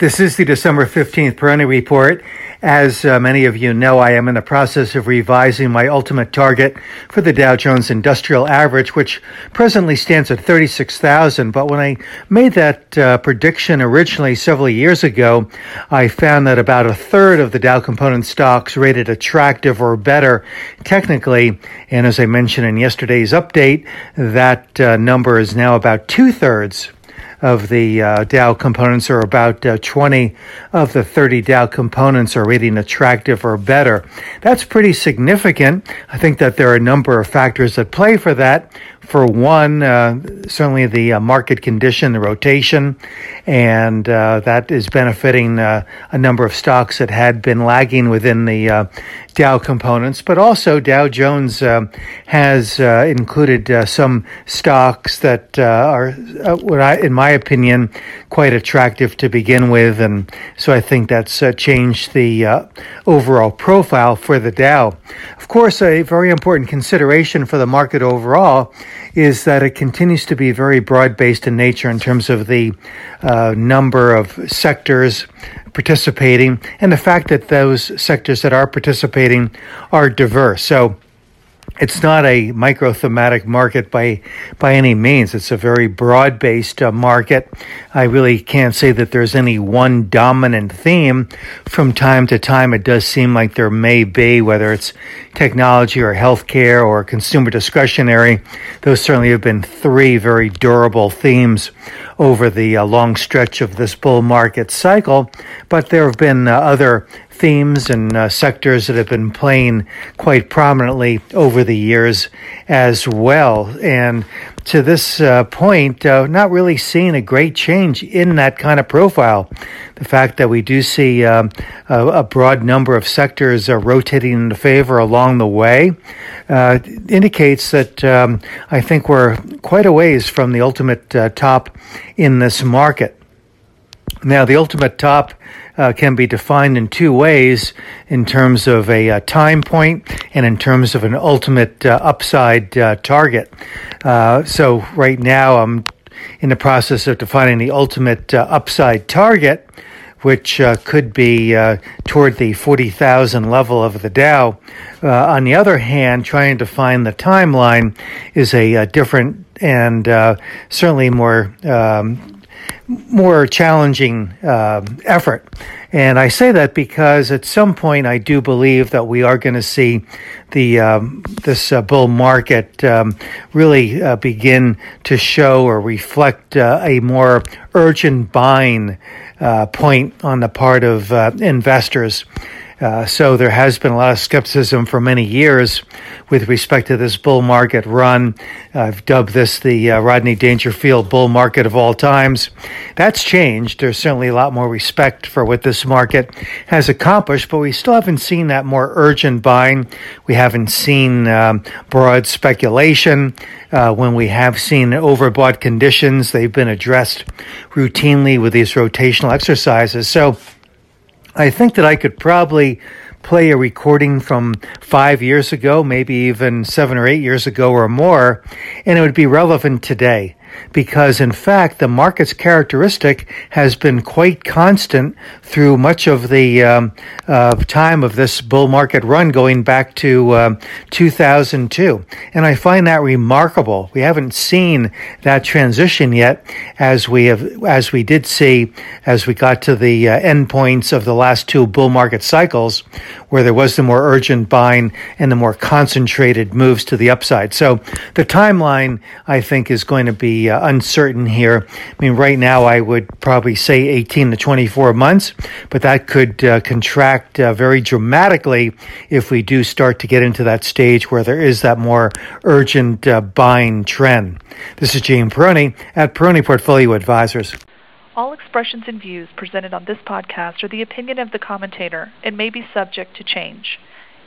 This is the December 15th Peroni Report. As uh, many of you know, I am in the process of revising my ultimate target for the Dow Jones Industrial Average, which presently stands at 36,000. But when I made that uh, prediction originally several years ago, I found that about a third of the Dow component stocks rated attractive or better technically. And as I mentioned in yesterday's update, that uh, number is now about two thirds of the uh, Dow components, or about uh, 20 of the 30 Dow components, are rating attractive or better. That's pretty significant. I think that there are a number of factors that play for that. For one, uh, certainly the uh, market condition, the rotation, and uh, that is benefiting uh, a number of stocks that had been lagging within the Dow components, but also Dow Jones has included some stocks that are, what I, in my opinion, quite attractive to begin with, and so I think that's uh, changed the overall profile for the Dow. Of course, a very important consideration for the market overall is that it continues to be very broad based in nature in terms of the number of sectors participating and the fact that those sectors that are participating are diverse. So it's not a micro thematic market by by any means. It's a very broad based uh, market. I really can't say that there's any one dominant theme. From time to time, it does seem like there may be, whether it's technology or healthcare or consumer discretionary. Those certainly have been three very durable themes over the uh, long stretch of this bull market cycle. But there have been uh, other themes and uh, sectors that have been playing quite prominently over the years as well. And to this uh, point, uh, not really seeing a great change in that kind of profile. The fact that we do see um, a, a, broad number of sectors uh, rotating into favor along the way uh, indicates that um, I think we're quite a ways from the ultimate uh, top in this market. Now, the ultimate top uh, can be defined in two ways in terms of a, uh, time point and in terms of an ultimate uh, upside uh, target. Uh, so, right now, I'm in the process of defining the ultimate upside target. Which could be toward the 40,000 level of the Dow. on the other hand, trying to find the timeline is a, different and certainly more um, more challenging uh, effort. And I say that because at some point I do believe that we are going to see the um, this uh, bull market um, really uh, begin to show or reflect uh, a more urgent buying uh, point on the part of uh, investors. Uh, so there has been a lot of skepticism for many years with respect to this bull market run. I've dubbed this the uh, Rodney Dangerfield bull market of all times. That's changed. There's certainly a lot more respect for what this market has accomplished, but we still haven't seen that more urgent buying. We haven't seen um, broad speculation. Uh, when we have seen overbought conditions, they've been addressed routinely with these rotational exercises. So I think that I could probably play a recording from five years ago, maybe even seven or eight years ago or more, and it would be relevant today because in fact the market's characteristic has been quite constant through much of the um, uh, time of this bull market run going back to um, 2002 and i find that remarkable. We haven't seen that transition yet as we have as we did see as we got to the uh, end points of the last two bull market cycles where there was the more urgent buying and the more concentrated moves to the upside. So the timeline i think is going to be uh, uncertain here. I mean, right now I would probably say 18 to 24 months, but that could uh, contract uh, very dramatically if we do start to get into that stage where there is that more urgent uh, buying trend. This is Gene Peroni at Peroni Portfolio Advisors. All expressions and views presented on this podcast are the opinion of the commentator and may be subject to change.